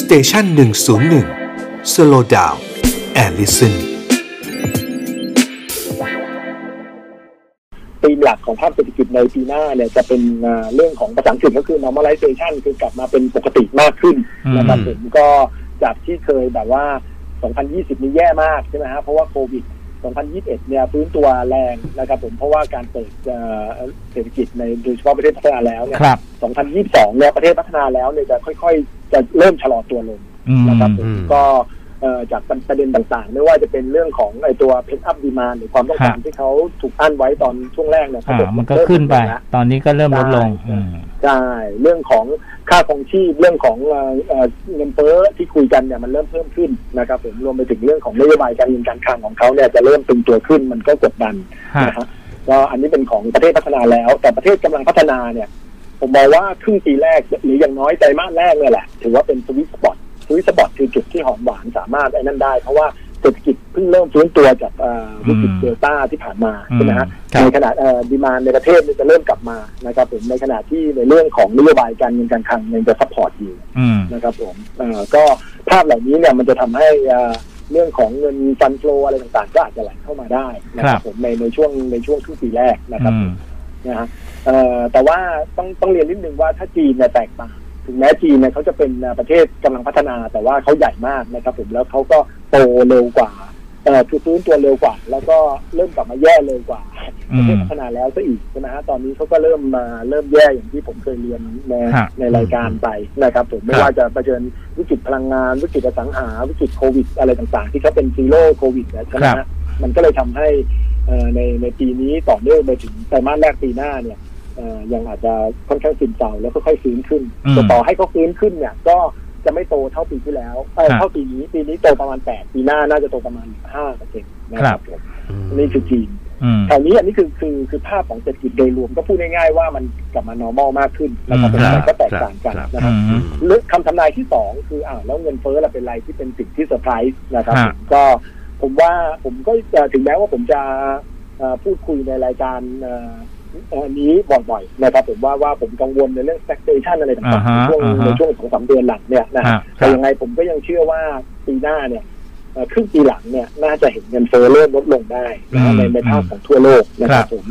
station หนึ่งศูนย์หนึ่ง slow down and listen theme หลักของภาพเศรษฐกิจในปีหน้าเนี่ยจะเป็นอ่าเรื่องของภาษาอังกฤษก็คือ normalization คือกลับมาเป็นปกติมากขึ้นนะครับผมก็จากที่เคยแบบว่า 2020 นี้แย่มากใช่ไหมฮะเพราะว่าโควิด 2021 เนี่ยฟื้นตัวแรงนะครับผมเพราะว่าการเปิดเอ่อเศรษฐกิจในโดยเฉพาะประเทศพัฒนาแล้วเนี่ยครับ2022 เนี่ยประเทศพัฒนาแล้วเนี่ยจะค่อย ๆ จะเริ่มชะลอตัวลงอืมนะครับผมอืมก็เอ่อ จากประเด็นต่างๆ ไม่ว่าจะเป็นเรื่องของไอตัว pick up demand หรือความต้องการครับที่เขาถูกอั้นไว้ตอนช่วงแรกเนี่ยอ่าเขาบอกมันก็ขึ้นไปเริ่มลดลงแล้วตอนนี้ก็เริ่มลดลงใช่อืมใช่เรื่องของค่าครองชีพเรื่องของเอ่อเอ่อเงินเฟ้อที่คุยกันเนี่ยมันเริ่มเพิ่มขึ้นนะครับผมรวมไปถึงเรื่องของนโยบายการเงินการคลังของเขาเนี่ยจะเริ่มตึงตัวขึ้นมันก็กดดันฮะนะฮะก็อันนี้เป็นของประเทศพัฒนาแล้ว แต่ประเทศกำลังพัฒนาเนี่ยผมมองว่าครึ่งปีแรกหรืออย่างน้อยไตรมาสแรกเนี่ยแหละ ถือว่าเป็นสวิตสปอตสวิตสปอตคือจุด ที่หอมหวานสามารถไอ้นั่นได้ เพราะว่าเศรษฐกิจเพิ่งเริ่มฟื้นตัวจากเอ่อวิกฤตอืมเดลต้าที่ผ่านมาใช่ไหมฮะครับในขณะ demand ในประเทศเนี่ยจะเริ่มกลับมานะครับผมในขณะที่ในเรื่องของนโยบายการเงินการคลังยังจะ support อยู่อืมนะครับผมเอ่อก็ภาพเหล่านี้เนี่ยมันจะทำให้เอ่อเรื่องของเงินฟันโฟอะไรต่างๆ ก็อาจจะไหลเข้ามาได้นะคครัรับบผมในในช่วงในช่วงครึ่งปีแรกนะครับอืมนะฮะเอ่อแต่ว่าต้องต้องเรียนนิดนึงว่าถ้าจีนเนี่ยแตกต่าง ถึงแม้จีนเนี่ยเขาจะเป็นประเทศกำลังพัฒนา แต่ว่าเขาใหญ่มากนะครับผมแล้วเขาก็โตเร็วกว่าเอ่อคือฟื้นตัวเร็วกว่า แล้วก็เริ่มกลับมาแย่เร็วกว่าอืประมเทศพัฒนาแล้วซะอีกใช่ไหมฮะตอนนี้เขาก็เริ่มมาเริ่มแย่อย่างที่ผมเคยเรียนในฮะในรายการไปนะครับผมไม่ครับว่าจะเผชิญวิกฤตพลังงานวิกฤตอสังหาวิกฤตโควิด อะไรต่างๆ ที่เขาเป็นซีโร่โควิดเนี่ยใช่ไหมครัฮะบมันก็เลยทำให้เอ่อในในปีนี้ต่อเนื่องไปถึงไตรมาสแรกปีหน้าเนี่ยเอ่อ ยังอาจจะค่อนข้างซึมเศร้าแล้วค่อยๆฟื้นขึ้นอืมแต่ต่อให้เขาฟื้นขึ้นเนี่ย ก็จะไม่โตเท่าปีที่แล้วเออครับเท่าปีนี้ปีนี้โตประมาณแปดปีหน้าน่าจะโตประมาณห้าเปอร์เซ็นต์นะครับผมนี่คือจีนอืมคราวนี้อันนี้คือคือคือภาพของเศรษฐกิจโดยรวมก็พูดง่ายๆว่ามันกลับมา normal มากขึ้นนะครับอืมเป็นอะไรก็แตกต่างกันครับนะครับอืมเรื่องคำทำนายที่สองคืออ่าวแล้วเงินเฟ้อเราเป็นอะไรที่เป็นสิ่งที่เซอร์ไพรส์นะครับฮะผมก็ผมว่าผมก็จะถึงแม้ว่าผมจะเอ่อ พูดคุยในรายการเอ่อเอ่อนี้บ่อยๆนะครับผมว่าว่าผมกังวลในเรื่อง stagflation อะไรต่างๆในช่วงอ่าฮะในช่วงสองสามเดือนหลังเนี่ยนะฮะฮะแต่ยังไงผมก็ยังเชื่อว่าปีหน้าเนี่ยเอ่อครึ่งปีหลังเนี่ยน่าจะเห็นเงินเฟ้อเริ่มลดลงได้นะฮะในในภาพของทั่วโลกนะครับผม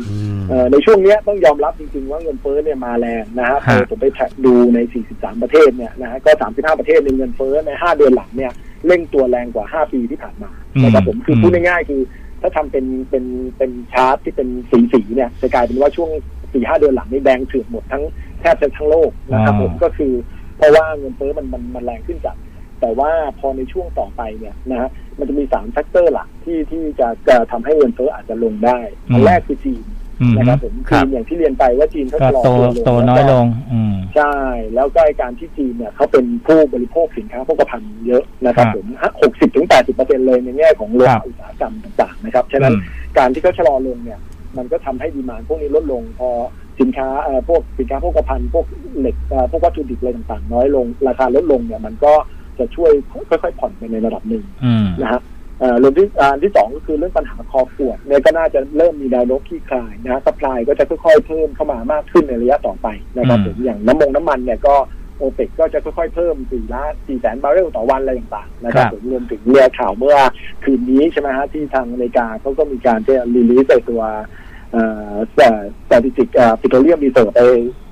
เอ่อในช่วงเนี้ยต้องยอมรับจริงๆว่าเงินเฟ้อเนี่ยมาแรงนะฮะฮะผมไปแท็กดูใน 43 ประเทศเนี่ยนะฮะก็ 35 ประเทศในเงินเฟ้อใน 5 เดือนหลังเนี่ยเร่งตัวแรงกว่า 5 ปีที่ผ่านมานะครับผมคือพูดง่ายๆคือ ถ้าทำเป็นเป็นเป็นชาร์ตที่เป็นสีสีๆเนี่ยจะกลายเป็นว่าช่วง4-5เดือนหลังนี่แดงเถือกหมดทั้งแทบจะทั้งโลกนะครับผมก็คือ เพราะว่าเงินเฟ้อมันมันมันแรงขึ้นจากแต่ว่าพอในช่วงต่อไปเนี่ยนะฮะมันจะมีสาม factor หลักที่ที่จะจะทำให้เงินเฟ้ออาจจะลงได้อันแรกคือจีนอืม นะครับผมครับจีนอย่างที่เรียนไปว่าจีนเขาก็ชะลอโตตัวโตน้อยลงอืมใช่ แล้วก็ไอ้การที่จีนเนี่ยเขาเป็นผู้บริโภคสินค้าโภคภัณฑ์เยอะนะครับครับผมหกสิบถึงแปดสิบเปอร์เซ็นเลยในแง่ของโลหะครับอุตสาหกรรมต่าง ๆ นะครับ ฉะนั้นการที่เขาชะลอลงเนี่ย มันก็ทำให้ demand พวกนี้ลดลงพอสินค้าเอ่อพวกสินค้าโภคภัณฑ์พวกเหล็กเอ่อพวกวัตถุดิบอะไรต่างๆ น้อยลง ราคาลดลงเนี่ยมันก็จะช่วยค่อยๆผ่อนไปในระดับหนึ่งอืมนะฮะ เอ่อเรื่องที่อันที่สองก็คือเรื่องปัญหาคอขวดเนี่ยก็น่าจะเริ่มมีแนวโน้มคลี่คลายนะฮะสปายก็จะค่อยๆเพิ่มเข้ามามากขึ้นในระยะต่อไปนะครับอืมผมอย่างน้ำมงน้ำมันเนี่ยก็โอเปกก็จะค่อยๆเพิ่มสี่ล้านสี่แสนบาร์เรลต่อวันอะไรต่างๆนะครับครับผมรวมถึงเรือข่าวเมื่อคืนนี้ใช่ไหมฮะที่ทางอเมริกาเขาก็มีการที่รีลีสตัวเอ่อ Strategic Petroleum Reserve ไป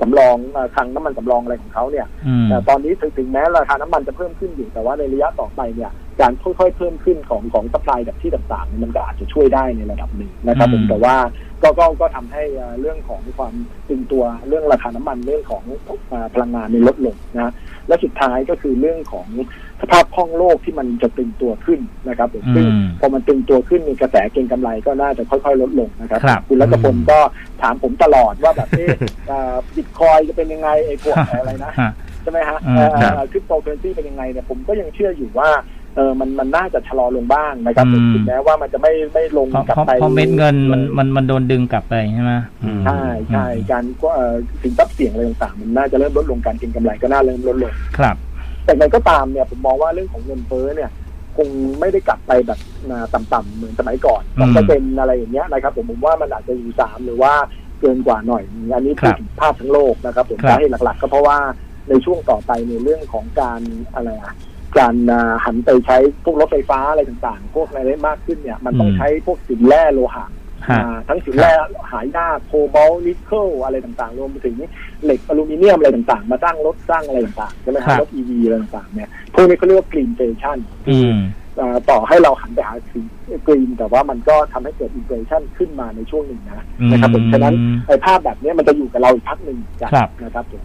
สำรองเอ่อคลังน้ำมันสำรองอะไรของเขาเนี่ยอืมแต่ตอนนี้ถึงถึงแม้ราคาน้ำมันจะเพิ่มขึ้นอยู่แต่ว่าในระยะต่อไปเนี่ย การค่อยๆเพิ่มขึ้นของของ supply จากที่ต่างๆเนี่ยมันก็อาจจะช่วยได้ในระดับหนึ่งนะครับผมอืมแต่ว่าก็ก็ก็ทำให้เอ่อเรื่องของความตึงตัวเรื่องราคาน้ำมันเรื่องของเอ่อพลังงานในยลดลงนะและสุดท้ายก็คือเรื่องของสภาพคล่องโลกที่มันจะตึงตัวขึ้นนะครับผมซึ่งอืมพอมันตึงตัวขึ้นมีกระแสเก็งกำไรก็น่าจะค่อยๆ ลดลงนะครับครับ คุณรัตพลก็ถามผมตลอดว่าแบบเอ๊ะบิตคอยจะเป็นยังไงไอ้พวกอะไรนะฮะใช่ไหมฮะอืมครับคริปโตเคอเรนซีเป็นยังไงเนี่ยผมก็ยังเชื่ออยู่ว่า เออมันมันน่าจะชะลอลงบ้างนะครับอืมถึงแม้ว่ามันจะไม่ไม่ลงเพราะกลับเพราะไปเพราะเม็ดเงินมันมันมันโดนดึงกลับไปใช่ไหมอืมใช่ใช่การก็เอ่อสินทรัพย์เสี่ยงอะไรต่างๆมันน่าจะเริ่มลดลงการเก็งกำไรก็น่าเริ่มลดลงครับ แต่มันก็ตามเนี่ยผมมองว่าเรื่องของเงินเฟ้อเนี่ยคงไม่ได้กลับไปแบบอ่าต่ำๆเหมือนสมัยก่อนอืสองเปอร์เซ็นอะไรอย่างเงี้ยนะครับผมผมว่ามันอาจจะอยู่สามหรือว่าเกินกว่าหน่อยอันนี้ครัพูดบถึงภาพทั้งโลกนะครับผมครับสาเหตุหลักๆ ก็เพราะว่าในช่วงต่อไปในเรื่องของการอะไรอะ การอ่าหันไปใช้พวกรถไฟฟ้าอะไรต่างๆ พวกอะไรได้มากขึ้นเนี่ย มันต้องอืมใช้พวกสินแร่โลหะฮะอ่าทั้งสินแร่หายากโคบอลต์นิกเกิลอะไรต่างๆ รวมไปถึงเหล็กอลูมิเนียมอะไรต่างๆ มาสร้างรถสร้างอะไรต่างๆใช่ไหมคครัรับบรถอีวีอะไรต่างๆเนี่ยพวกนี้เขาเรียกว่า green station อืมอ่าต่อให้เราหันไปหาสีกรีนแต่ว่ามันก็ทำให้เกิดอินเ r ชันขึ้นมาในช่วงหนึ่งนะนะครับผมอืมฉะนั้นไอ้ภาพแบบเนี้ยมันจะอยู่กับเราอีกพักหนึ่งกันครับนะครับผม